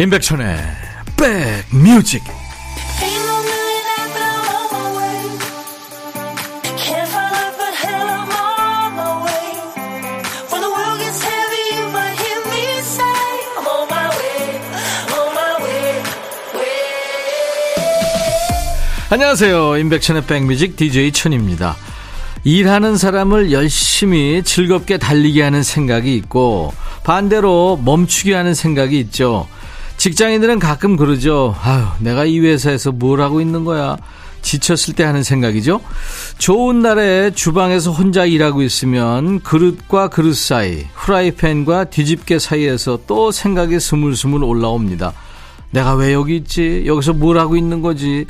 임백천의 백뮤직. 안녕하세요. 임백천의 백뮤직 DJ 천입니다. 일하는 사람을 열심히 즐겁게 달리게 하는 생각이 있고 반대로 멈추게 하는 생각이 있죠 직장인들은 가끔 그러죠. 아유, 내가 이 회사에서 뭘 하고 있는 거야. 지쳤을 때 하는 생각이죠. 좋은 날에 주방에서 혼자 일하고 있으면 그릇과 그릇 사이, 프라이팬과 뒤집개 사이에서 또 생각이 스물스물 올라옵니다. 내가 왜 여기 있지? 여기서 뭘 하고 있는 거지?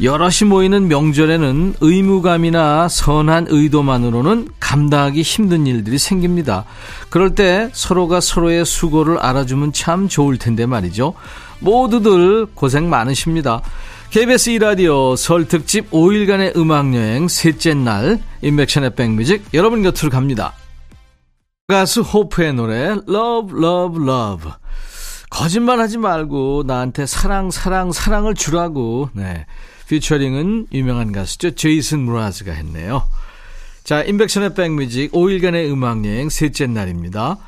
여럿이 모이는 명절에는 의무감이나 선한 의도만으로는 감당하기 힘든 일들이 생깁니다. 그럴 때 서로가 서로의 수고를 알아주면 참 좋을 텐데 말이죠. 모두들 고생 많으십니다. KBS 이라디오 설 특집 5일간의 음악여행 셋째 날 인백션의 백뮤직 여러분 곁으로 갑니다. 가수 호프의 노래 Love Love Love 거짓말하지 말고 나한테 사랑 사랑 사랑을 주라고 네. 피처링은 유명한 가수죠. 제이슨 무라즈가 했네요. 자, 인백션의 백뮤직 5일간의 음악여행 셋째 날입니다.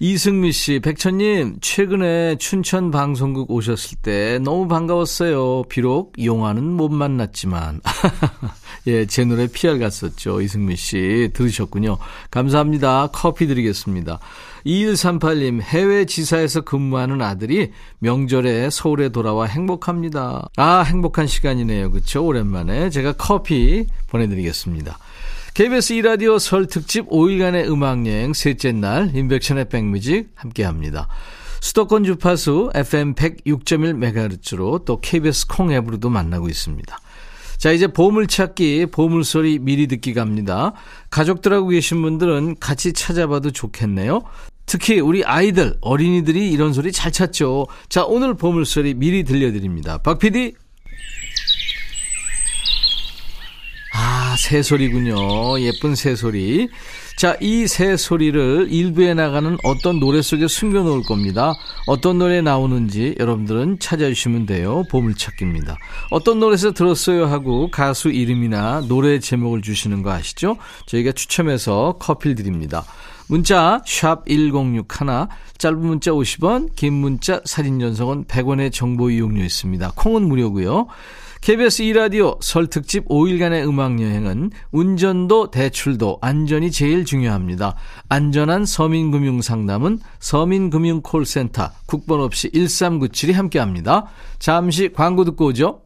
이승미 씨, 백천님, 최근에 춘천 방송국 오셨을 때 너무 반가웠어요. 비록 용화는 못 만났지만. 예, 제 노래 PR 갔었죠. 이승미 씨. 들으셨군요. 감사합니다. 커피 드리겠습니다. 2138님, 해외 지사에서 근무하는 아들이 명절에 서울에 돌아와 행복합니다. 아, 행복한 시간이네요. 그쵸? 오랜만에. 제가 커피 보내드리겠습니다. KBS 2라디오 설 특집 5일간의 음악여행 셋째 날 인백션의 백뮤직 함께합니다. 수도권 주파수 FM 106.1MHz로 또 KBS 콩 앱으로도 만나고 있습니다. 자, 이제 보물찾기, 보물소리 미리 듣기 갑니다. 가족들하고 계신 분들은 같이 찾아봐도 좋겠네요. 특히 우리 아이들, 어린이들이 이런 소리 잘 찾죠. 자, 오늘 보물소리 미리 들려드립니다. 박 PD. 아, 새소리군요. 예쁜 새소리. 자, 이 새소리를 일부에 나가는 어떤 노래 속에 숨겨놓을 겁니다. 어떤 노래 나오는지 여러분들은 찾아주시면 돼요. 보물찾기입니다. 어떤 노래에서 들었어요 하고 가수 이름이나 노래 제목을 주시는 거 아시죠? 저희가 추첨해서 커피를 드립니다. 문자 1061, 짧은 문자 50원, 긴 문자 사진 전송은 100원의 정보 이용료 있습니다. 콩은 무료고요. KBS 2라디오 설 특집 5일간의 음악여행은 운전도 대출도 안전이 제일 중요합니다. 안전한 서민금융상담은 서민금융콜센터 국번 없이 1397이 함께합니다. 잠시 광고 듣고 오죠.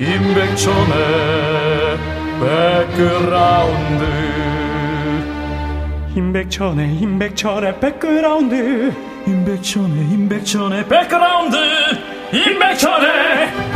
임백천의 백그라운드 임백천의 임백천의 백그라운드 임백천의 임백천의 백그라운드 임백천의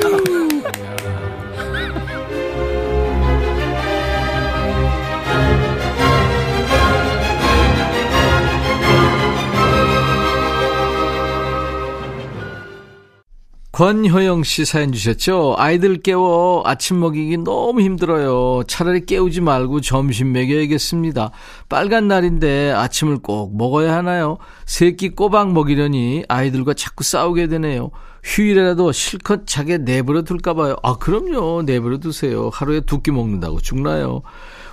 권효영 씨 사연 주셨죠? 아이들 깨워 아침 먹이기 너무 힘들어요. 차라리 깨우지 말고 점심 먹여야겠습니다. 빨간 날인데 아침을 꼭 먹어야 하나요? 새끼 꼬박 먹이려니 아이들과 자꾸 싸우게 되네요. 휴일이라도 실컷 자게 내버려 둘까 봐요. 아, 그럼요. 내버려 두세요. 하루에 두 끼 먹는다고 죽나요?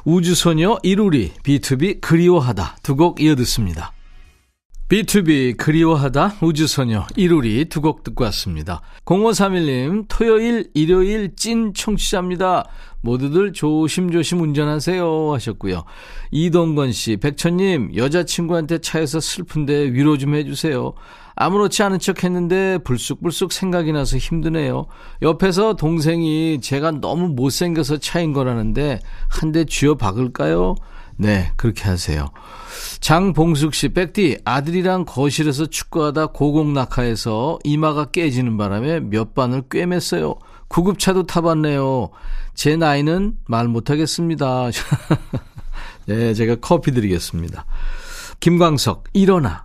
우주소녀 이루리, B2B 그리워하다 두 곡 이어듣습니다. B2B 그리워하다 우주소녀 이루리 두 곡 듣고 왔습니다. 0531님 토요일 일요일 찐 청취자입니다. 모두들 조심조심 운전하세요 하셨고요. 이동건 씨 백천님 여자친구한테 차에서 슬픈데 위로 좀 해주세요. 아무렇지 않은 척 했는데 불쑥불쑥 생각이 나서 힘드네요. 옆에서 동생이 제가 너무 못생겨서 차인 거라는데 한 대 쥐어 박을까요? 네, 그렇게 하세요. 장봉숙 씨, 백디, 아들이랑 거실에서 축구하다 고공낙하해서 이마가 깨지는 바람에 몇 반을 꿰맸어요. 구급차도 타봤네요. 제 나이는 말 못하겠습니다. 네, 제가 커피 드리겠습니다. 김광석, 일어나.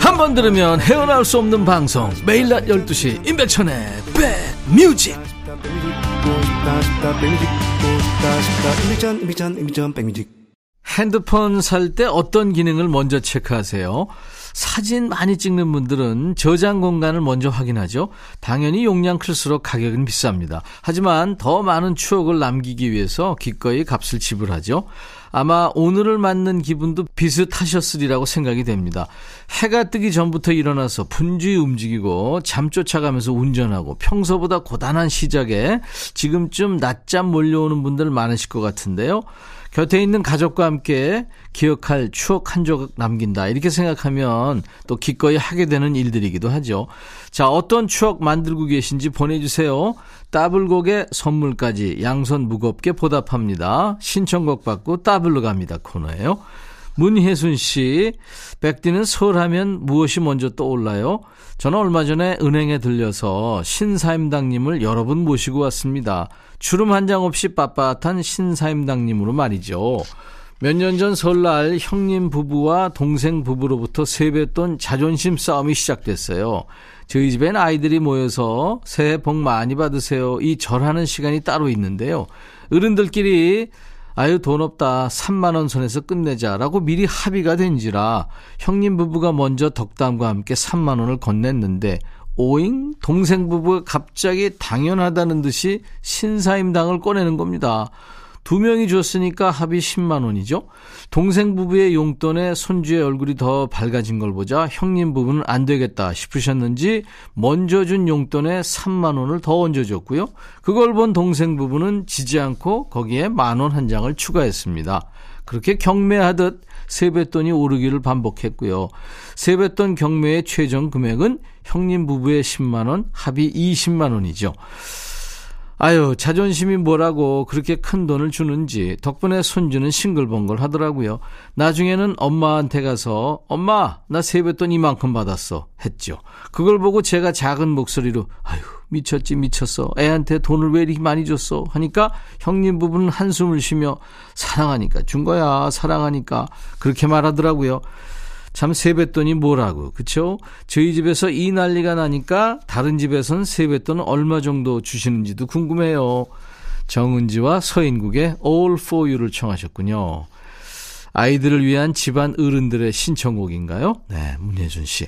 한 번 들으면 헤어나올 수 없는 방송 매일 낮 12시 임백천의 백뮤직 핸드폰 살 때 어떤 기능을 먼저 체크하세요? 사진 많이 찍는 분들은 저장 공간을 먼저 확인하죠. 당연히 용량 클수록 가격은 비쌉니다. 하지만 더 많은 추억을 남기기 위해서 기꺼이 값을 지불하죠. 아마 오늘을 맞는 기분도 비슷하셨으리라고 생각이 됩니다. 해가 뜨기 전부터 일어나서 분주히 움직이고 잠 쫓아가면서 운전하고 평소보다 고단한 시작에 지금쯤 낮잠 몰려오는 분들 많으실 것 같은데요. 곁에 있는 가족과 함께 기억할 추억 한 조각 남긴다. 이렇게 생각하면 또 기꺼이 하게 되는 일들이기도 하죠. 자, 어떤 추억 만들고 계신지 보내주세요. 따블곡의 선물까지 양손 무겁게 보답합니다. 신청곡 받고 따블로 갑니다. 코너예요. 문혜순 씨, 백디는 서울 하면 무엇이 먼저 떠올라요? 저는 얼마 전에 은행에 들려서 신사임당님을 여러 분 모시고 왔습니다. 주름 한 장 없이 빳빳한 신사임당님으로 말이죠. 몇 년 전 설날 형님 부부와 동생 부부로부터 세뱃돈 자존심 싸움이 시작됐어요. 저희 집엔 아이들이 모여서 새해 복 많이 받으세요. 이 절하는 시간이 따로 있는데요. 어른들끼리 아유 돈 없다 3만원 선에서 끝내자라고 미리 합의가 된지라 형님 부부가 먼저 덕담과 함께 3만원을 건넸는데 오잉 동생 부부가 갑자기 당연하다는 듯이 신사임당을 꺼내는 겁니다. 두 명이 줬으니까 합이 10만 원이죠. 동생 부부의 용돈에 손주의 얼굴이 더 밝아진 걸 보자 형님 부부는 안 되겠다 싶으셨는지 먼저 준 용돈에 3만 원을 더 얹어줬고요. 그걸 본 동생 부부는 지지 않고 거기에 만 원 한 장을 추가했습니다. 그렇게 경매하듯 세뱃돈이 오르기를 반복했고요. 세뱃돈 경매의 최종 금액은 형님 부부의 10만 원, 합이 20만 원이죠. 아유, 자존심이 뭐라고 그렇게 큰 돈을 주는지 덕분에 손주는 싱글벙글 하더라고요. 나중에는 엄마한테 가서 엄마, 나 세뱃돈 이만큼 받았어. 했죠. 그걸 보고 제가 작은 목소리로 아유, 미쳤지 미쳤어. 애한테 돈을 왜 이렇게 많이 줬어? 하니까 형님 부부는 한숨을 쉬며 사랑하니까 준 거야. 사랑하니까 그렇게 말하더라고요. 참 세뱃돈이 뭐라고 그쵸? 저희 집에서 이 난리가 나니까 다른 집에선 세뱃돈 얼마 정도 주시는지도 궁금해요. 정은지와 서인국의 All For You를 청하셨군요. 아이들을 위한 집안 어른들의 신청곡인가요? 네, 문혜준 씨.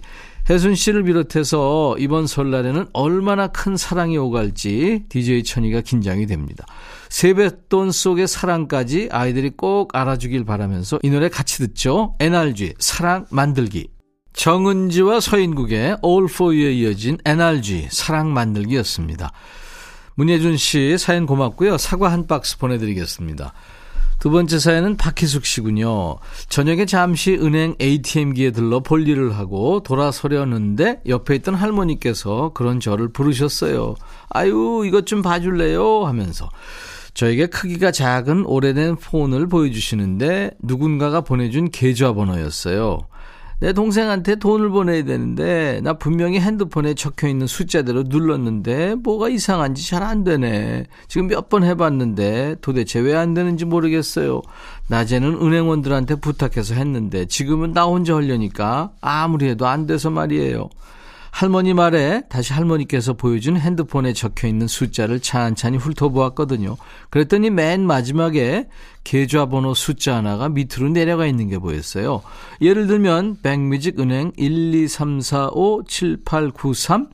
혜순 씨를 비롯해서 이번 설날에는 얼마나 큰 사랑이 오갈지 DJ 천이가 긴장이 됩니다. 세뱃돈 속의 사랑까지 아이들이 꼭 알아주길 바라면서 이 노래 같이 듣죠. NRG 사랑 만들기. 정은지와 서인국의 All For You에 이어진 NRG 사랑 만들기였습니다. 문예준 씨 사연 고맙고요. 사과 한 박스 보내드리겠습니다. 두 번째 사연은 박희숙 씨군요. 저녁에 잠시 은행 ATM기에 들러 볼일을 하고 돌아서려는데 옆에 있던 할머니께서 그런 저를 부르셨어요. 아유, 이것 좀 봐줄래요? 하면서. 저에게 크기가 작은 오래된 폰을 보여주시는데 누군가가 보내준 계좌번호였어요. 내 동생한테 돈을 보내야 되는데 나 분명히 핸드폰에 적혀 있는 숫자대로 눌렀는데 뭐가 이상한지 잘 안 되네. 지금 몇 번 해봤는데 도대체 왜 안 되는지 모르겠어요. 낮에는 은행원들한테 부탁해서 했는데 지금은 나 혼자 하려니까 아무리 해도 안 돼서 말이에요. 할머니 말에 다시 할머니께서 보여준 핸드폰에 적혀 있는 숫자를 찬찬히 훑어보았거든요. 그랬더니 맨 마지막에 계좌번호 숫자 하나가 밑으로 내려가 있는 게 보였어요. 예를 들면 백뮤직 은행 123457893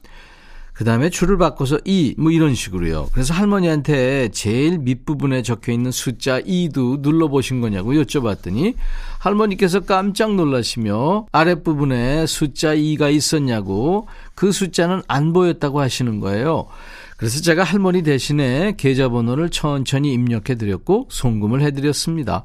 그 다음에 줄을 바꿔서 2, 뭐 이런 식으로요. 그래서 할머니한테 제일 밑부분에 적혀 있는 숫자 2도 눌러보신 거냐고 여쭤봤더니 할머니께서 깜짝 놀라시며 아랫부분에 숫자 2가 있었냐고 그 숫자는 안 보였다고 하시는 거예요. 그래서 제가 할머니 대신에 계좌번호를 천천히 입력해 드렸고 송금을 해 드렸습니다.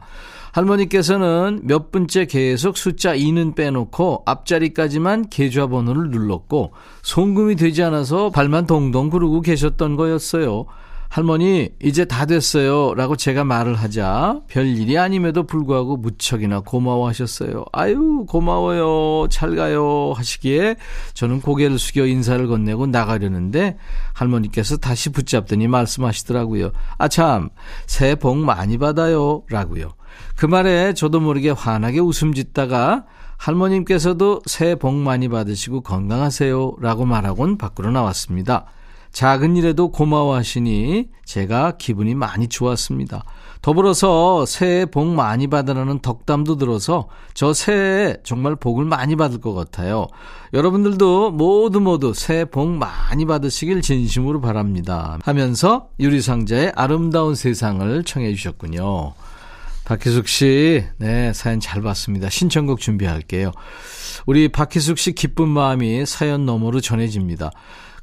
할머니께서는 몇 분째 계속 숫자 2는 빼놓고 앞자리까지만 계좌번호를 눌렀고 송금이 되지 않아서 발만 동동 구르고 계셨던 거였어요. 할머니, 이제 다 됐어요. 라고 제가 말을 하자 별일이 아님에도 불구하고 무척이나 고마워 하셨어요. 아유, 고마워요. 잘 가요. 하시기에 저는 고개를 숙여 인사를 건네고 나가려는데 할머니께서 다시 붙잡더니 말씀하시더라고요. 아, 참, 새해 복 많이 받아요. 라고요. 그 말에 저도 모르게 환하게 웃음 짓다가 할머님께서도 새해 복 많이 받으시고 건강하세요. 라고 말하곤 밖으로 나왔습니다. 작은 일에도 고마워하시니 제가 기분이 많이 좋았습니다. 더불어서 새해 복 많이 받으라는 덕담도 들어서 저 새해에 정말 복을 많이 받을 것 같아요. 여러분들도 모두 모두 새해 복 많이 받으시길 진심으로 바랍니다. 하면서 유리상자의 아름다운 세상을 청해 주셨군요. 박희숙 씨, 네, 사연 잘 봤습니다. 신청곡 준비할게요. 우리 박희숙 씨 기쁜 마음이 사연 너머로 전해집니다.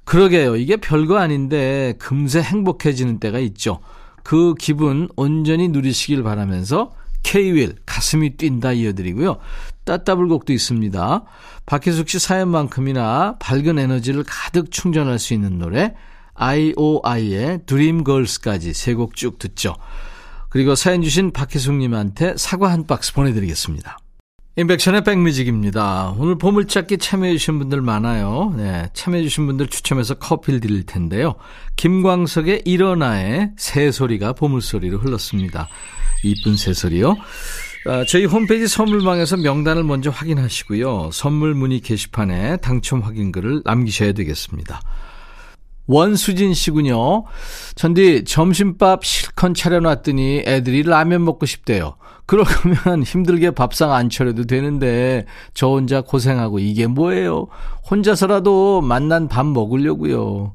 그러게요. 이게 별거 아닌데 금세 행복해지는 때가 있죠. 그 기분 온전히 누리시길 바라면서 K-윌 가슴이 뛴다 이어드리고요. 따따블곡도 있습니다. 박혜숙 씨 사연만큼이나 밝은 에너지를 가득 충전할 수 있는 노래 IOI의 드림걸스까지 세 곡 쭉 듣죠. 그리고 사연 주신 박혜숙님한테 사과 한 박스 보내드리겠습니다. 인백션의 백뮤직입니다. 오늘 보물찾기 참여해주신 분들 많아요. 네, 참여해주신 분들 추첨해서 커피를 드릴 텐데요. 김광석의 일어나의 새소리가 보물소리로 흘렀습니다. 이쁜 새소리요. 아, 저희 홈페이지 선물방에서 명단을 먼저 확인하시고요. 선물 문의 게시판에 당첨 확인글을 남기셔야 되겠습니다. 원수진 씨군요. 전디 점심밥 실컷 차려놨더니 애들이 라면 먹고 싶대요. 그러면 힘들게 밥상 안 차려도 되는데 저 혼자 고생하고 이게 뭐예요? 혼자서라도 만난 밥 먹으려고요.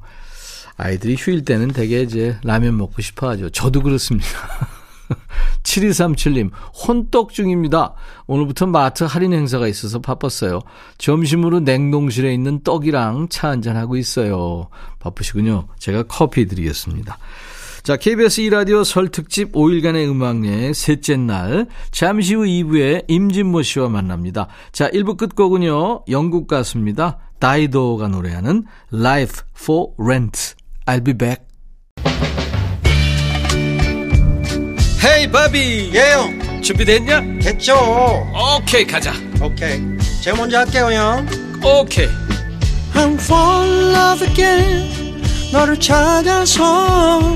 아이들이 휴일 때는 되게 이제 라면 먹고 싶어 하죠. 저도 그렇습니다. 7237님, 혼떡 중입니다. 오늘부터 마트 할인 행사가 있어서 바빴어요. 점심으로 냉동실에 있는 떡이랑 차 한잔하고 있어요. 바쁘시군요. 제가 커피 드리겠습니다. 자, KBS 2라디오 설 특집 5일간의 음악여행 셋째 날. 잠시 후 2부에 임진모 씨와 만납니다. 자, 1부 끝곡은요, 영국 가수입니다. 다이도가 노래하는 Life for Rent. I'll be back. 헤이 바비 예영 준비됐냐? 됐죠 오케이 가자 오케이 제가 먼저 할게요 형 오케이 I'm fall in love again 너를 찾아서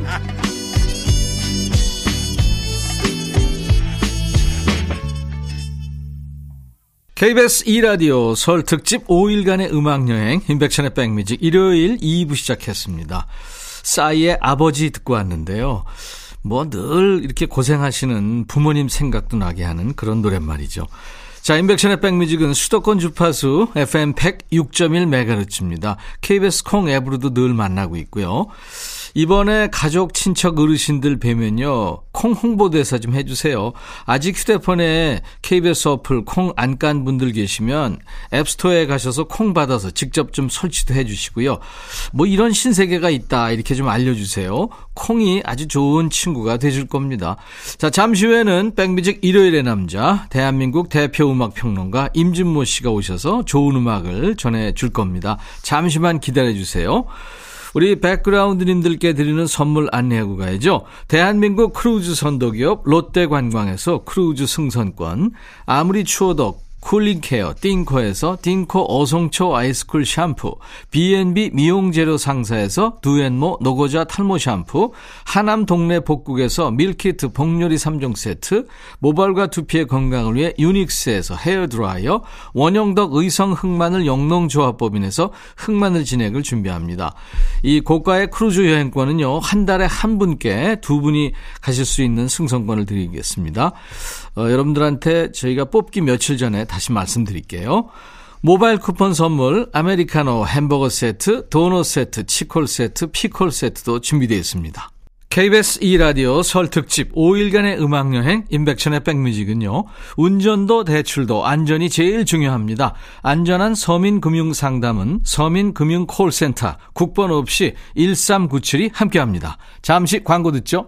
KBS 2라디오 설 특집 5일간의 음악여행 인백천의 백뮤직 일요일 2부 시작했습니다. 싸이의 아버지 듣고 왔는데요. 뭐 늘 이렇게 고생하시는 부모님 생각도 나게 하는 그런 노랫말이죠. 자, 인백션의 백뮤직은 수도권 주파수 FM 106.1MHz입니다. KBS 콩 앱으로도 늘 만나고 있고요. 이번에 가족, 친척, 어르신들 뵈면요. 콩 홍보대사 좀 해주세요. 아직 휴대폰에 KBS 어플 콩 안 깐 분들 계시면 앱스토어에 가셔서 콩 받아서 직접 좀 설치도 해주시고요. 뭐 이런 신세계가 있다. 이렇게 좀 알려주세요. 콩이 아주 좋은 친구가 되줄 겁니다. 자, 잠시 후에는 백뮤직 일요일의 남자, 대한민국 대표 음악 평론가 임진모 씨가 오셔서 좋은 음악을 전해줄 겁니다. 잠시만 기다려주세요. 우리 백그라운드님들께 드리는 선물 안내하고 가야죠. 대한민국 크루즈 선도기업 롯데관광에서 크루즈 승선권, 아무리 추워도 cooling care 띵코에서 띵코 어송초 아이스쿨 샴푸, B&B 미용재료 상사에서 두앤모 노고자 탈모 샴푸, 하남 동네 복국에서 밀키트 복요리 3종 세트, 모발과 두피의 건강을 위해 유닉스에서 헤어드라이어, 원형덕 의성 흑마늘 영농조합법인에서 흑마늘 진액을 준비합니다. 이 고가의 크루즈 여행권은요, 한 달에 한 분께 두 분이 가실 수 있는 승선권을 드리겠습니다. 어, 여러분들한테 저희가 뽑기 며칠 전에 다시 말씀드릴게요. 모바일 쿠폰 선물, 아메리카노 햄버거 세트, 도넛 세트, 치콜 세트, 피콜 세트도 준비되어 있습니다. KBS 2라디오 설 특집 5일간의 음악여행 인백천의 백뮤직은요. 운전도 대출도 안전이 제일 중요합니다. 안전한 서민금융상담은 서민금융콜센터 국번 없이 1397이 함께합니다. 잠시 광고 듣죠.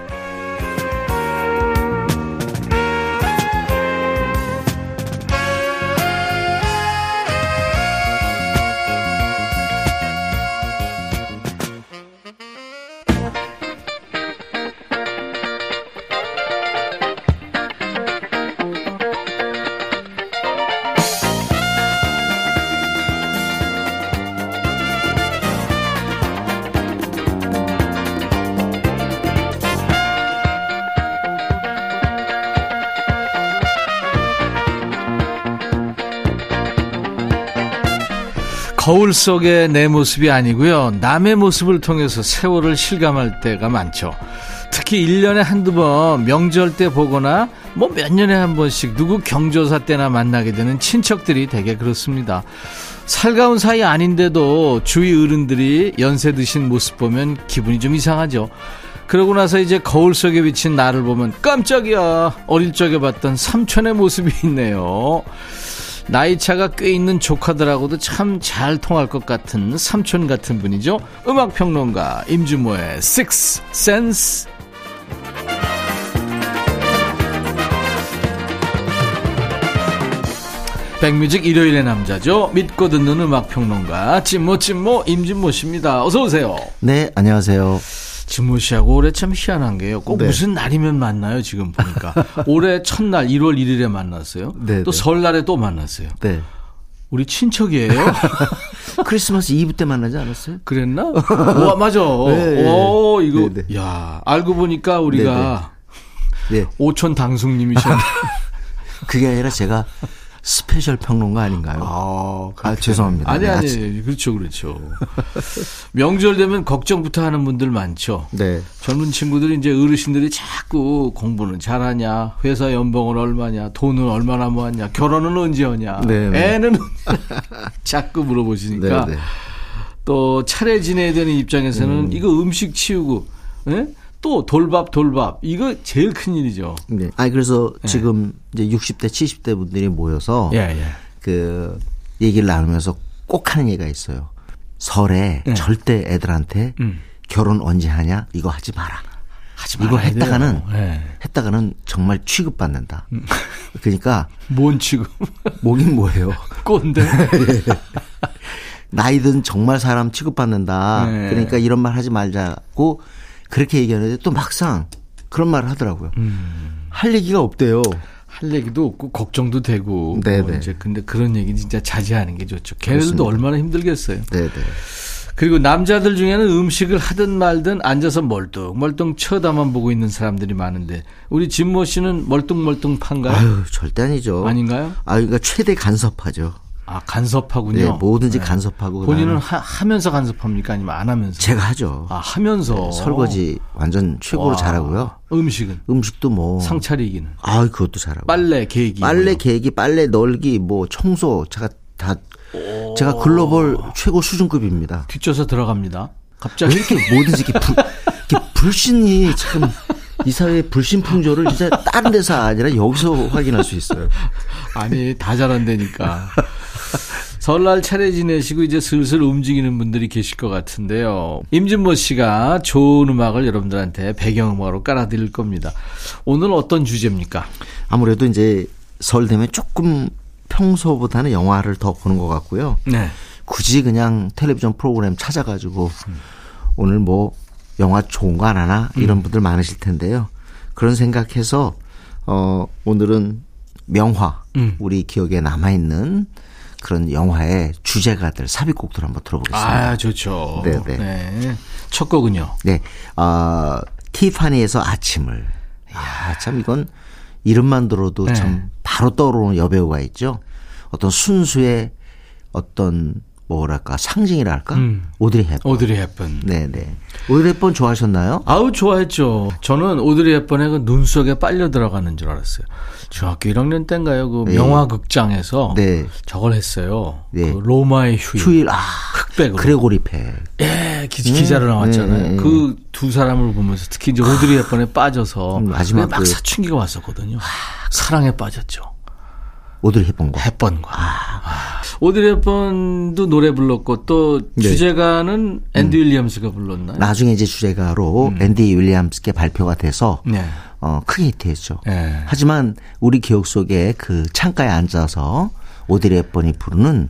거울 속의 내 모습이 아니고요. 남의 모습을 통해서 세월을 실감할 때가 많죠. 특히 1년에 한두 번 명절 때 보거나 뭐 몇 년에 한 번씩 누구 경조사 때나 만나게 되는 친척들이 되게 그렇습니다. 살가운 사이 아닌데도 주위 어른들이 연세 드신 모습 보면 기분이 좀 이상하죠. 그러고 나서 이제 거울 속에 비친 나를 보면 깜짝이야. 어릴 적에 봤던 삼촌의 모습이 있네요. 나이 차가 꽤 있는 조카들하고도 참 잘 통할 것 같은 삼촌 같은 분이죠. 음악 평론가 임주모의 Six Sense. 백뮤직 일요일의 남자죠. 믿고 듣는 음악 평론가 찐모 찐모 임진모 씨입니다. 어서 오세요. 네, 안녕하세요. 진모 씨하고 올해 참 희한한 게요. 꼭 네. 무슨 날이면 만나요, 지금 보니까. 올해 첫날 1월 1일에 만났어요. 네, 또 네. 설날에 또 만났어요. 네. 우리 친척이에요. 크리스마스 이브 때 만나지 않았어요? 그랬나? 와, 맞아. 네, 오, 이거, 네, 네. 야 알고 보니까 우리가 네. 오촌 당숙님이셨네. 그게 아니라 제가 스페셜 평론가 아닌가요? 아, 아, 죄송합니다. 아니, 네, 아니, 아침- 그렇죠, 그렇죠. 명절 되면 걱정부터 하는 분들 많죠. 네. 젊은 친구들이 이제 어르신들이 자꾸 공부는 잘하냐, 회사 연봉은 얼마냐, 돈은 얼마나 모았냐, 결혼은 언제 하냐, 네, 네. 애는 자꾸 물어보시니까 네, 네. 또 차례 지내야 되는 입장에서는 이거 음식 치우고, 예? 또 돌밥 돌밥 이거 제일 큰 일이죠. 네. 아니, 그래서 지금 이제 60대, 70대 분들이 모여서 예, 예. 그 얘기를 나누면서 꼭 하는 얘기가 있어요. 설에 네. 절대 애들한테 음. 결혼 언제 하냐? 이거 하지 마라. 하지 이거 말아야 했다가는. 예. 했다가는 정말 취급 받는다. 음. 그러니까 뭔 지금 뭐긴 뭐예요. 꼰대. 나이든 정말 사람 취급 받는다. 네. 그러니까 이런 말 하지 말자고 그렇게 얘기하는데 또 막상 그런 말을 하더라고요. 음. 할 얘기가 없대요. 할 얘기도 없고 걱정도 되고 네네. 뭐 이제 근데 그런 얘기 진짜 자제하는 게 좋죠. 걔네들도 그렇습니다. 얼마나 힘들겠어요. 네네. 그리고 남자들 중에는 음식을 하든 말든 앉아서 멀뚱멀뚱 쳐다만 보고 있는 사람들이 많은데 우리 진모 씨는 멀뚱멀뚱 판가요? 아유 절대 아니죠. 아닌가요? 아 그러니까 최대 간섭하죠. 아 간섭하군요. 네, 뭐든지 간섭하고 본인은 하, 하면서 간섭합니까 아니면 안 하면서? 제가 하죠. 아 하면서 네, 설거지 완전 최고로 와, 잘하고요. 음식은 음식도 뭐 상 차리기는 아 그것도 잘하고. 빨래 계기 빨래 뭐 개기, 빨래 널기, 뭐 청소 제가 다 제가 글로벌 최고 수준급입니다. 뒷조사 들어갑니다. 왜 갑자기 이렇게 뭐든지 이렇게, 불, 이렇게 불신이 참 이 사회의 불신 풍조를 진짜 다른 데서 아니라 여기서 확인할 수 있어요. 아니 다 잘한다니까. 설날 차례 지내시고 이제 슬슬 움직이는 분들이 계실 것 같은데요. 임진모 씨가 좋은 음악을 여러분들한테 배경음악으로 깔아드릴 겁니다. 오늘 어떤 주제입니까? 아무래도 이제 설 되면 조금 평소보다는 영화를 더 보는 것 같고요. 네. 굳이 그냥 텔레비전 프로그램 찾아가지고 오늘 뭐 영화 좋은 거 안 하나 이런 분들 많으실 텐데요. 그런 생각해서 어 오늘은 명화 음. 우리 기억에 남아 있는 그런 영화의 주제가들 삽입곡들 한번 들어보겠습니다. 아, 좋죠. 네, 네. 네. 첫 곡은요. 네, 아 티파니에서 아침을. 야, 참 이건 이름만 들어도 네. 참 바로 떠오르는 여배우가 있죠. 어떤 순수의 어떤 뭐랄까 상징이랄까 음. 오드리 헵번. 오드리 헵번. 네, 네. 오드리 헵번 좋아하셨나요? 아우 좋아했죠. 저는 오드리 헵번의 그 눈 속에 빨려 들어가는 줄 알았어요. 중학교 1학년 때인가요? 그 네. 명화극장에서 네. 저걸 했어요. 네. 그 로마의 휴일. 휴일 아 흑백으로. 그레고리 팩. 예, 기, 기자로 나왔잖아요. 네, 네. 그두 사람을 보면서 특히 이제 오드리 헵번에 빠져서 음, 마지막 막 그- 사춘기가 왔었거든요. 사랑에 빠졌죠. 오드리 헵번과. 헵번과. 아. 오드리 헵번도 노래 불렀고 또 네. 주제가는 앤디 윌리엄스가 불렀나요? 나중에 이제 주제가로 앤디 윌리엄스께 발표가 돼서 네. 어, 크게 히트했죠. 네. 하지만 우리 기억 속에 그 창가에 앉아서 오드리 헵번이 부르는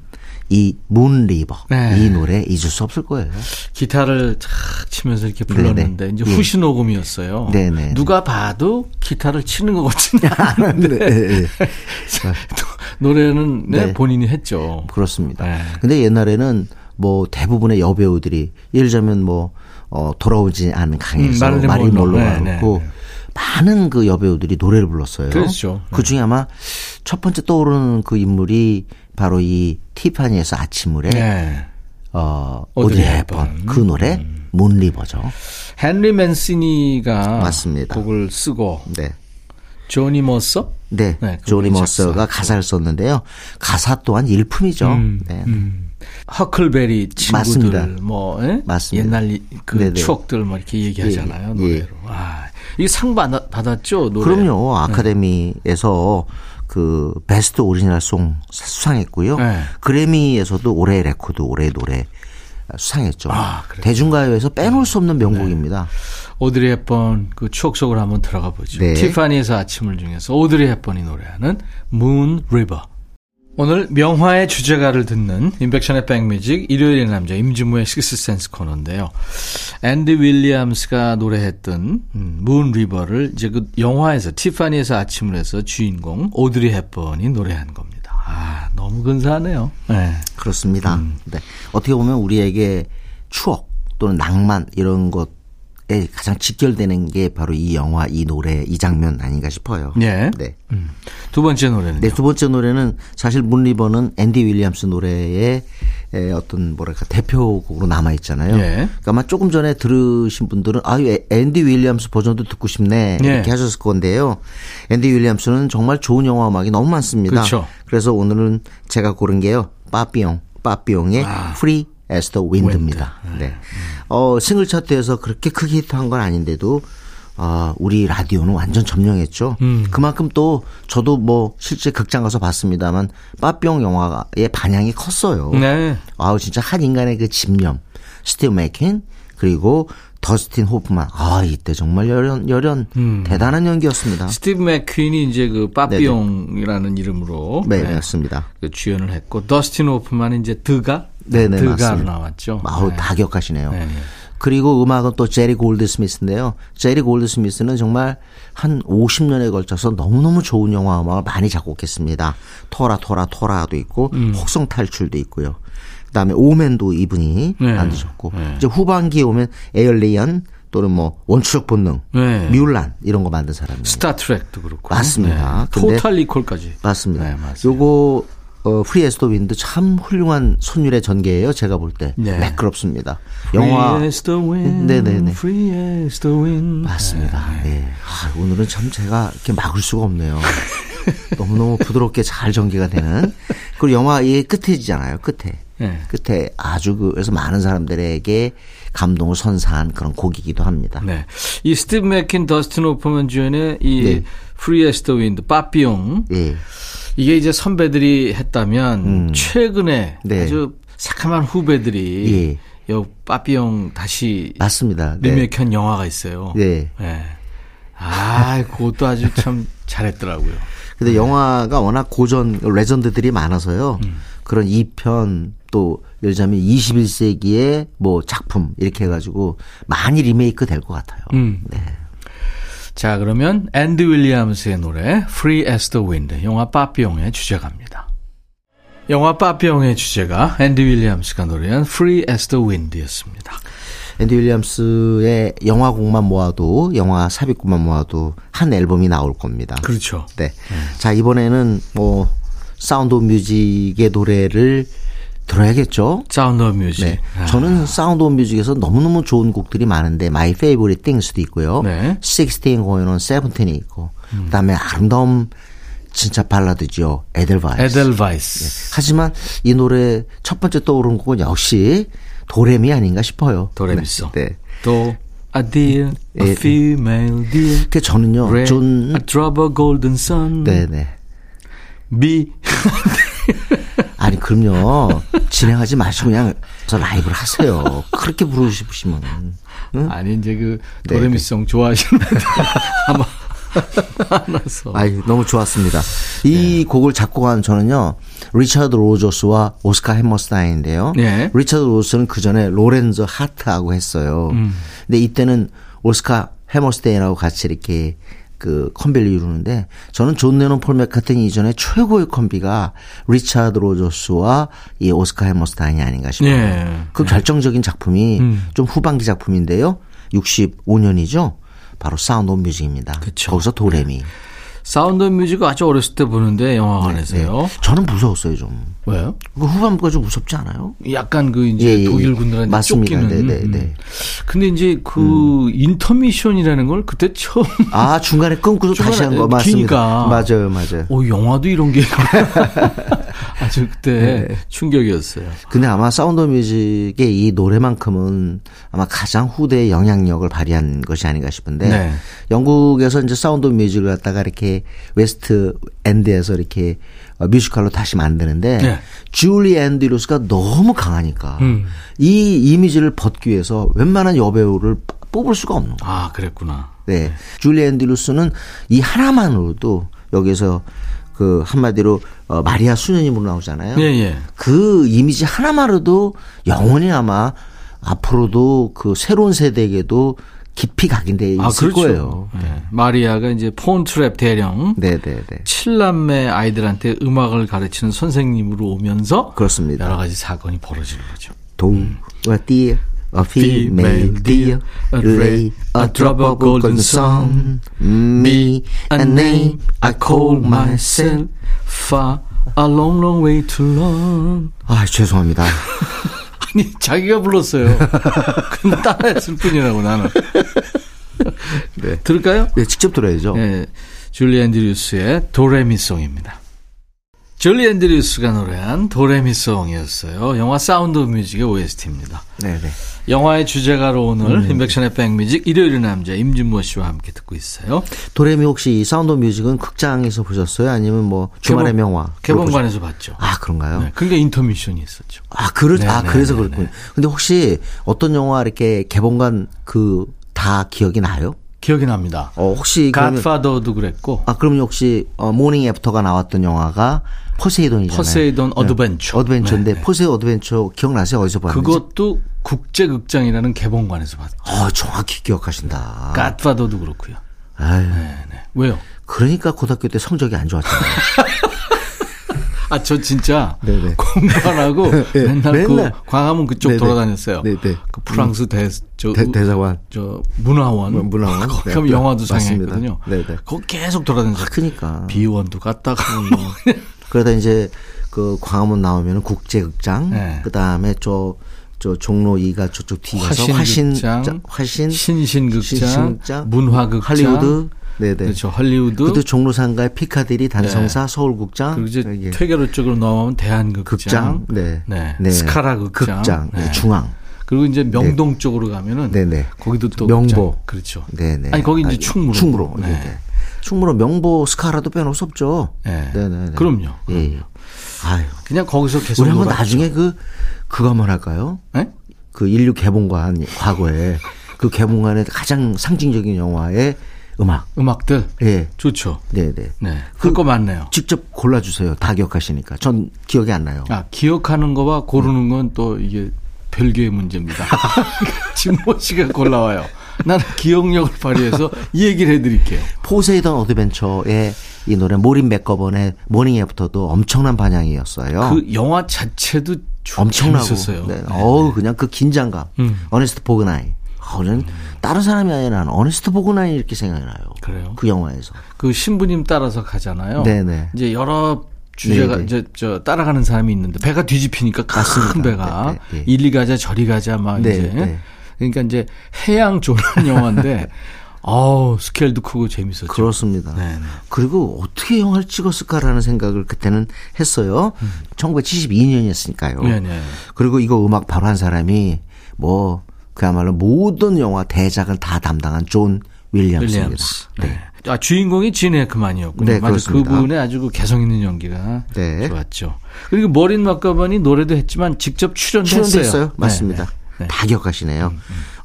이 문리버 네. 이 노래 잊을 수 없을 거예요. 기타를 착 치면서 이렇게 불렀는데 네네. 이제 예. 후시 녹음이었어요. 네네. 누가 봐도 기타를 치는 것 같지는 않은데 네, 네. 노래는 네, 네. 본인이 했죠. 그렇습니다. 네. 근데 옛날에는 뭐 대부분의 여배우들이 예를 들자면 뭐 어, 돌아오지 않은 강에서 음, 먼로. 몰로가 네, 그렇고 네, 네. 많은 그 여배우들이 노래를 불렀어요. 그렇죠. 그 중에 아마 첫 번째 떠오르는 그 인물이 바로 이 티파니에서 아침물에 네. 어, 오드리 헵번. 그 노래 문리버죠. 헨리 맨시니가 맞습니다. 곡을 쓰고 네. 조니 머서 네, 네, 조니 그분이 머서가. 가사를 썼는데요. 가사 또한 일품이죠. 음, 네. 허클베리 친구들 맞습니다. 뭐 예? 맞습니다. 옛날 이- 그 네네. 추억들 뭐 이렇게 얘기하잖아요 예, 노래로. 아, 이게 상 받, 받았죠 노래. 그럼요. 아카데미에서 그 Best Original Song 수상했고요. 네. 그래미에서도 올해의 레코드, 올해의 노래 수상했죠. 아? 대중가요에서 빼놓을 수 없는 명곡입니다. 오드리 헵번 그 추억 속으로 한번 들어가 보죠. 네. 티파니에서 아침을 중에서 오드리 헵번이 노래하는 Moon River. 오늘 명화의 주제가를 듣는 인백션의 백뮤직 일요일의 남자 임진무의 식스센스 코너인데요. 앤디 윌리엄스가 노래했던 음, Moon River를 이제 그 영화에서 티파니에서 아침을 해서 주인공 오드리 헵번이 노래한 겁니다. 아 너무 근사하네요. 네. 그렇습니다. 음. 네. 어떻게 보면 우리에게 추억 또는 낭만 이런 것 에 가장 직결되는 게 바로 이 영화, 이 노래, 이 장면 아닌가 싶어요. 예. 네. 두 번째 노래는 네, 두 번째 노래는 사실 문리버는 앤디 윌리엄스 노래의 에, 어떤 뭐랄까 대표곡으로 남아 있잖아요. 예. 그러니까 아마 조금 전에 들으신 분들은 아, 애- 앤디 윌리엄스 버전도 듣고 싶네 예. 이렇게 하셨을 건데요. 앤디 윌리엄스는 정말 좋은 영화 음악이 너무 많습니다. 그렇죠. 그래서 오늘은 제가 고른 게요. 빠삐용, 빠삐용의 아. Free as the Wind입니다. 네. 어, 싱글 차트에서 그렇게 크게 히트한 건 아닌데도 아, 우리 라디오는 완전 점령했죠. 음. 그만큼 또 저도 뭐 실제 극장 가서 봤습니다만 빠삐용 영화의 반향이 컸어요. 네. 아우 진짜 한 인간의 그 집념, 스티브 맥퀸 그리고 더스틴 호프만 아 이때 정말 열연 열연 음. 대단한 연기였습니다. 스티브 맥퀸이 이제 그 빠삐용이라는 이름으로 네, 네, 맞습니다. 그 주연을 했고 더스틴 호프만은 이제 드가 네네, 드가로 맞습니다. 나왔죠. 아우 네. 다 기억하시네요. 네, 네. 그리고 음악은 또 제리 골드 스미스인데요. 제리 골드 스미스는 정말 한 50년에 걸쳐서 너무너무 좋은 영화 음악을 많이 작곡했습니다. 토라 토라 토라도 있고 음. 혹성 탈출도 있고요. 그다음에 오멘도 이분이 네. 만드셨고 네. 이제 후반기에 오면 에일리언 또는 뭐 원초적 본능, 네. 뮬란 이런 거 만든 사람이에요. 스타트랙도 그렇고 맞습니다. 네. 토탈 리콜까지 맞습니다. 네. 요거 어, Free as the Wind 참 훌륭한 선율의 전개예요. 제가 볼 때 네. 매끄럽습니다. 영화 네 네네. As the wind. 맞습니다. 네. 아, 오늘은 참 제가 이렇게 막을 수가 없네요. 너무너무 부드럽게 잘 전개가 되는. 그리고 영화의 끝에지잖아요. 끝에. 네. 끝에 아주 그- 그래서 많은 사람들에게 감동을 선사한 그런 곡이기도 합니다. 네. 이 스티브 맥킨, 더스틴 호프만 주연의 이 네. Free as the wind, 빠삐용 예. 이게 이제 선배들이 했다면 음. 최근에 네. 아주 새카만 후배들이 예. 여 빠삐용 다시 맞습니다. 네. 리메이크한 영화가 있어요. 네. 네. 아, 그것도 아주 참 잘했더라고요. 근데 영화가 워낙 고전 레전드들이 많아서요. 그런 2편 또 예를 들자면 21세기의 뭐 작품 이렇게 해가지고 많이 리메이크 될 것 같아요. 음. 네. 자, 그러면 앤디 윌리엄스의 노래 Free as the Wind, 영화 빠삐용의 주제가입니다. 영화 빠삐용의 주제가 앤디 윌리엄스가 노래한 Free as the Wind였습니다. 앤디 윌리엄스의 영화곡만 모아도 영화 삽입곡만 모아도 한 앨범이 나올 겁니다. 그렇죠. 네. 자, 이번에는 뭐 Sound of Music의 노래를 들어야겠죠? Sound of Music. 네. 아. 저는 Sound of Music에서 너무너무 좋은 곡들이 많은데 My Favorite Things도 있고요. 네. 16 going on 17이 있고 그다음에 아름다운 진짜 발라드죠. 에델바이스. 에델바이스. 하지만 이 노래 첫 번째 떠오른 곡은 역시 도레미 아닌가 싶어요. 도레미송. 네. 네. Doe, a deer, a 예. female dear. 그 저는요. Red, 존 a drop of golden sun. 네, 네. B. 아니 그럼요. 진행하지 마시고 그냥 저 라이브를 하세요. 그렇게 부르고 싶으시면. 아니 이제 그 네, 도레미송 좋아하시는 분들 아마 많아서. 아이, 너무 좋았습니다. 이 곡을 작곡한 저는요, 리차드 로저스와 오스카 해머스타인인데요. 네. 리차드 로저스는 그 전에 로렌zo 하트하고 했어요. 근데 이때는 오스카 해머스타인하고 같이 이렇게 그 콤비를 이루는데 저는 존 레논 폴 맥카트니 이전에 최고의 콤비가 리차드 로저스와 이 오스카 해머스타인이 아닌가 싶어요. 예. 그 결정적인 작품이 좀 후반기 작품인데요. 65년이죠. 바로 Sound of Music입니다. 그쵸. 거기서 도레미. Sound of Music 아주 어렸을 때 보는데 영화관에서요. 네. 저는 무서웠어요, 좀. 왜요? 그 후반부가 좀 무섭지 않아요? 약간 그 이제 예, 예, 예. 독일 군들한테 맞습니다. 쫓기는. 네, 네, 네. 음. 근데 이제 그 인터미션이라는 걸 그때 처음 아, 중간에 끊고서 다시 한 거 맞습니다. 기니까. 맞아요, 맞아요. 오 영화도 이런 게 있구나. 아주 그때 네. 충격이었어요. 근데 아마 Sound of Music의 이 노래만큼은 아마 가장 후대의 영향력을 발휘한 것이 아닌가 싶은데 네. 영국에서 이제 Sound of Music을 갖다가 이렇게 웨스트 엔드에서 이렇게 어, 뮤지컬로 다시 만드는데 네. 줄리 앤드루스가 너무 강하니까 음. 이 이미지를 벗기 위해서 웬만한 여배우를 뽑을 수가 없는 거예요. 아 그랬구나. 네. 줄리 앤드루스는 이 하나만으로도 여기서 그 한마디로 어, 마리아 수녀님으로 나오잖아요. 예 예. 그 이미지 하나만으로도 영원히 아마 앞으로도 그 새로운 세대에게도 깊이 각인돼 있을 아 그렇죠. 거예요. 예. 마리아가 이제 폰트랩 대령 네, 네, 네. 칠남매 아이들한테 음악을 가르치는 선생님으로 오면서 그렇습니다. 여러 가지 사건이 벌어지는 거죠. 도와 띠어 a female deer lay a drop of golden sun me a name I call myself far a long long way to learn. 아 죄송합니다. 아니 자기가 불렀어요. 근데 따라했을 뿐이라고 나는. 네. 들을까요? 네, 직접 들어야죠. 네, 줄리 앤드류스의 도레미송입니다. 줄리 앤드류스가 노래한 도레미송이었어요. 영화 Sound of Music의 OST입니다. 네, 네. 영화의 주제가로 오늘 음. 임백천의 백뮤직 일요일의 남자 임진모 씨와 함께 듣고 있어요. 도레미 혹시 이 Sound of Music은 극장에서 보셨어요? 아니면 뭐 주말의 개봉- 명화? 개봉관에서 봤죠. 아 그런가요? 네, 그게 인터미션이 있었죠. 아, 그러, 네, 아, 네, 그래서 네, 그렇군요. 근데 혹시 어떤 영화 이렇게 개봉관 그 다 기억이 나요? 기억이 납니다. 어, 혹시 Godfather도 그랬고 아, 그럼 혹시 어, Morning After가 나왔던 영화가 포세이돈이잖아요. 포세이돈 어드벤처. 어드벤처인데 네, 네. 포세이돈 어드벤처 기억나세요? 어디서 봤는지? 그것도 국제극장이라는 개봉관에서 봤죠. 어, 정확히 기억하신다. Godfather도 그렇고요. 아유, 네, 네. 왜요? 그러니까 고등학교 때 성적이 안 좋았잖아요. 아, 저 진짜 네네. 공부 안 하고 네, 맨날, 맨날. 그 광화문 그쪽 네네. 돌아다녔어요. 네네. 그 프랑스 대, 저, 대, 대사관. 저 문화원. 뭐, 문화원. 거기 네, 가면 네. 영화도. 상영했거든요. 네네. 거기 계속 돌아다녔어요. 아, 그니까. 비원도 갔다가. 그러다 이제 그 광화문 나오면은 국제극장, 네. 그 다음에 저, 저 종로 2가 저쪽 뒤에서 화신, 화신, 신신극장, 신신극장, 문화극장, 할리우드, 네네. 그렇죠. 할리우드. 그것도 종로 상가의 피카디리 단성사 서울극장, 그리고 이제 퇴계로 쪽으로 넘어가면 대한극장, 극장, 네, 네. 스카라 극장, 극장, 네, 네. 중앙, 그리고 이제 명동 쪽으로 가면은 네네. 거기도 또 명보. 극장. 그렇죠. 네네. 아니 거기 이제 아니, 충무로. 충무로. 네. 네네. 충무로 명보 스카라도 빼놓을 수 없죠. 예. 네네. 그럼요. 예. 아유. 그냥 거기서 계속 우리 한번 놀았죠. 나중에 그 그거 한번 할까요? 예? 그 인류 개봉관 과거에 그 개봉관의 가장 상징적인 영화의 음악. 음악들 예. 좋죠. 네네. 네. 그거 많네요. 직접 골라주세요. 다 기억하시니까. 전 기억이 안 나요. 아, 기억하는 거와 고르는 건 또 이게 별개의 문제입니다. 진모 씨가 골라와요. 나는 기억력을 발휘해서 이 얘기를 해드릴게요. 포세이돈 어드벤처의 이 노래 모린 맥거번의 Morning After도 엄청난 반향이었어요. 그 영화 자체도 주- 엄청나고. 네. 네. 어우, 그냥 그 긴장감. 음. 어네스트 보그나이. 어, 저는 다른 사람이 아니라 나는 어네스트 보그나이 이렇게 생각이 나요. 그래요? 그 영화에서. 그 신부님 따라서 가잖아요. 네네. 이제 여러 주제가 네네. 이제 저 따라가는 사람이 있는데 배가 뒤집히니까 큰. 배가 네, 네, 네. 이리 가자 저리 가자 막 네, 이제 네. 그러니까 이제 해양 조난 영화인데 어우 스케일도 크고 재밌었죠. 그렇습니다. 네네. 그리고 어떻게 영화를 찍었을까라는 생각을 그때는 했어요. 1972년이었으니까요. 음. 네네. 그리고 이거 음악 바로 한 사람이 뭐 그야말로 모든 영화 대작을 다 담당한 존 윌리엄스입니다. 윌리엄스. 네. 아 주인공이 진 해크먼이었군요. 네, 맞아 그렇습니다. 그분의 아주 그 개성 있는 연기가 네. 좋았죠. 그리고 모린 맥거번이 노래도 했지만 직접 출연도 했어요. 했어요. 맞습니다. 네, 네. 다 기억하시네요.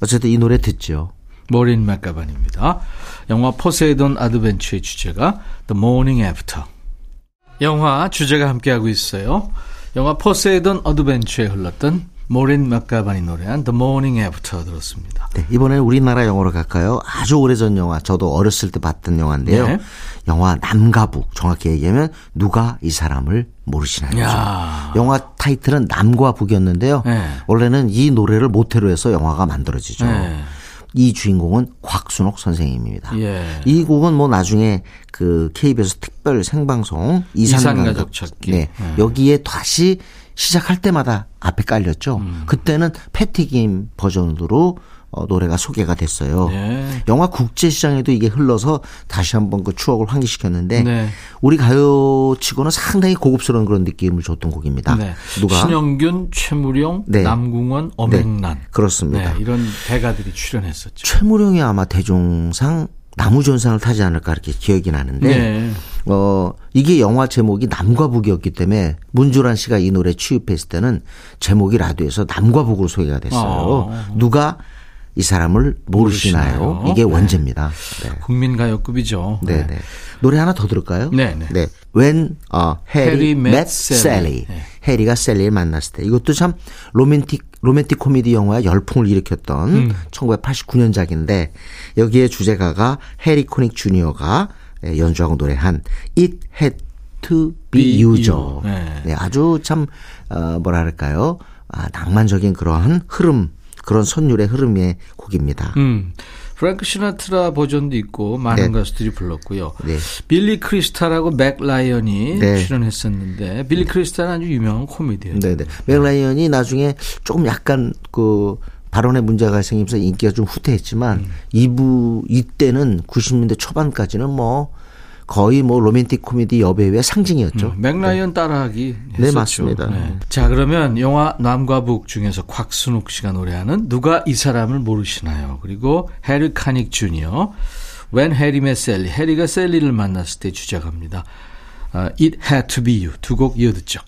어쨌든 이 노래 듣죠. 모린 맥거번입니다. 영화 포세이돈 어드벤처의 주제가 The Morning After. 영화 주제가 함께하고 있어요. 영화 포세이돈 어드벤처에 흘렀던 모린 맥가반이 노래한 The Morning After 들었습니다. 네, 이번에는 우리나라 영화로 갈까요? 아주 오래전 영화, 저도 어렸을 때 봤던 영화인데요. 네. 영화 남과 북, 정확히 얘기하면 누가 이 사람을 모르시나요? 야. 영화 타이틀은 남과 북이었는데요. 네. 원래는 이 노래를 모태로 해서 영화가 만들어지죠. 네. 이 주인공은 곽순옥 선생님입니다. 예. 이 곡은 뭐 나중에 그 KBS 특별 생방송 이산 이산 가족 찾기. 네. 네. 여기에 다시 시작할 때마다 앞에 깔렸죠. 음. 그때는 패티김 버전으로 어, 노래가 소개가 됐어요. 네. 영화 국제 시장에도 이게 흘러서 다시 한번 그 추억을 환기시켰는데 네. 우리 가요치고는 상당히 고급스러운 그런 느낌을 줬던 곡입니다. 네. 누가 신영균, 최무룡, 네. 남궁원, 엄행란. 그렇습니다. 네, 이런 대가들이 출연했었죠. 최무룡이 아마 대종상 나무전상을 타지 않을까 이렇게 기억이 나는데 네. 어 이게 영화 제목이 남과 북이었기 때문에 문주란 씨가 이 노래 취입했을 때는 제목이 라디오에서 남과 북으로 소개가 됐어요. 어. 누가 이 사람을 모르시나요? 모르시나요? 이게 네. 원제입니다. 네. 국민 가요급이죠. 네, 네. 노래 하나 더 들을까요? 네, 네. When 어, Harry Harry met met Sally. Sally. 네. 해리가 셀리를 만났을 때 이것도 참 로맨틱 로맨틱 코미디 영화의 열풍을 일으켰던 음. 1989년작인데 여기에 주제가가 해리 코닉 주니어가 예, 연주하고 노래한 It Had to Be You죠. You. 네. 네, 아주 참 어, 뭐랄까요? 아, 낭만적인 그러한 흐름, 그런 선율의 흐름의 곡입니다. 음. 프랭크 시나트라 버전도 있고 많은 네. 가수들이 불렀고요. 네. 빌리 크리스탈하고 맥 라이언이 네. 출연했었는데 빌리 크리스탈은 아주 유명한 코미디언이에요. 네 네. 맥 라이언이 나중에 조금 약간 그 발언에 문제가 생기면서 인기가 좀 후퇴했지만 음. 이부 이때는 90년대 초반까지는 뭐 거의 뭐 로맨틱 코미디 여배우의 상징이었죠. 음, 맥 라이언 따라하기 네, 했었죠. 맞습니다. 자 그러면 영화 남과 북 중에서 곽순옥 씨가 노래하는 누가 이 사람을 모르시나요? 그리고 해리 코닉 주니어 When Harry Met Sally 해리가 샐리를 만났을 때 주제가입니다. 아, It Had to Be You 두 곡 이어 듣죠.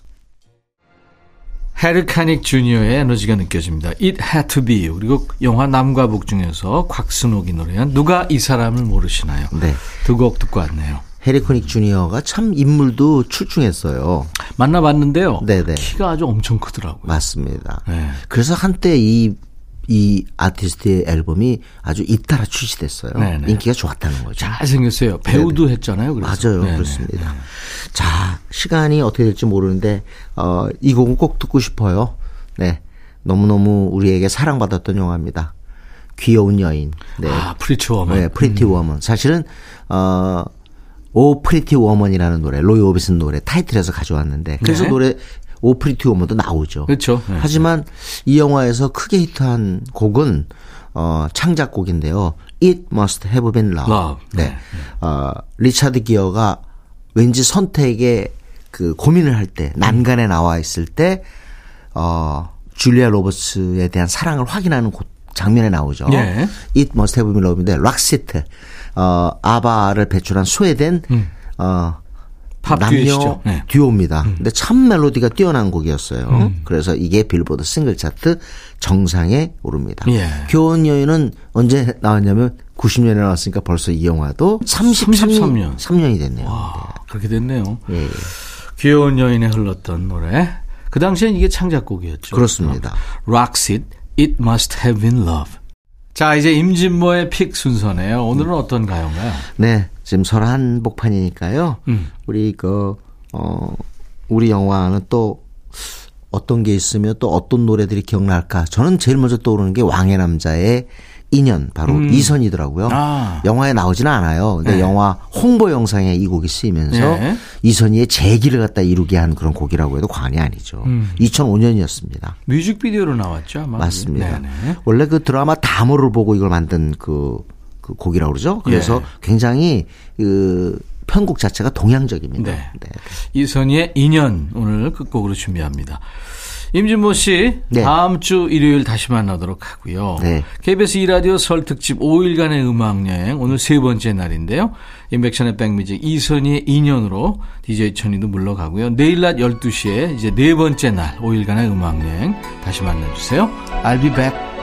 해리 카닉 주니어의 에너지가 느껴집니다. It Had to Be You 그리고 영화 남과 북 중에서 곽순옥이 노래한 누가 이 사람을 모르시나요? 네. 두 곡 듣고 왔네요. 해리 코닉 주니어가 참 인물도 출중했어요. 만나봤는데요. 네네. 키가 아주 엄청 크더라고요. 맞습니다. 네. 그래서 한때 이, 이 아티스트의 앨범이 아주 잇따라 출시됐어요. 네네. 인기가 좋았다는 거죠. 잘생겼어요. 배우도 했잖아요. 그래서. 맞아요. 네네. 그렇습니다. 자, 시간이 어떻게 될지 모르는데, 어, 이 곡은 꼭 듣고 싶어요. 네. 너무너무 우리에게 사랑받았던 영화입니다. 귀여운 여인. 네. 아, Pretty Woman. 네, Pretty Woman. 사실은, 어, Oh Pretty Woman이라는 노래, 로이 오비슨 노래 타이틀에서 가져왔는데, 그래서 네. 노래, Oh Pretty Woman도 나오죠. 그렇죠. 네. 하지만 이 영화에서 크게 히트한 곡은 어, 창작곡인데요. It Must Have Been Love. Love. 네. 어, 리차드 기어가 왠지 선택에 그 고민을 할 때, 난간에 나와 있을 때, 어, 줄리아 로버츠에 대한 사랑을 확인하는 곳, 장면에 나오죠. 예. It Must Have Been Love인데 록시트 어 아바를 배출한 스웨덴 어 음. 팝 남녀. 네. 음. 듀오입니다. 근데 참 멜로디가 뛰어난 곡이었어요. 그래서 이게 빌보드 싱글 차트 정상에 오릅니다. 예. 귀여운 여인은 언제 나왔냐면 90년에 나왔으니까 벌써 이 영화도 33년, 33년. 3년이 됐네요. 아, 그렇게 됐네요. 예, 예. 귀여운 여인에 흘렀던 노래. 그 당시엔 이게 창작곡이었죠. 그렇습니다. Roxit, It Must Have Been Love. 자, 이제 임진모의 픽 순서네요. 오늘은 어떤 가요인가요? 네, 지금 설화 한복판이니까요. 음. 우리 그, 어, 우리 영화는 또 어떤 게 있으면 또 어떤 노래들이 기억날까? 저는 제일 먼저 떠오르는 게 왕의 남자의 인연, 바로 이선이더라고요. 음. 아. 영화에 나오지는 않아요. 근데 네. 영화 홍보 영상에 이 곡이 쓰이면서 네. 이선희의 재기를 갖다 이루게 한 그런 곡이라고 해도 과언이 아니죠. 음. 2005년이었습니다. 뮤직비디오로 나왔죠, 아마. 맞습니다. 네네. 원래 그 드라마 다모를 보고 이걸 만든 그, 그 곡이라고 그러죠. 그래서 예. 굉장히 그 편곡 자체가 동양적입니다. 네. 이선희의 인연 오늘 끝곡으로 준비합니다. 임진모 씨 네. 다음 주 일요일 다시 만나도록 하고요. 네. KBS 2라디오 설 특집 5일간의 음악여행 오늘 세 번째 날인데요. 인백션의 백뮤직 이선희의 인연으로 DJ 천이도 물러가고요. 내일 낮 12시에 이제 네 번째 날 5일간의 음악여행 다시 만나주세요. I'll be back.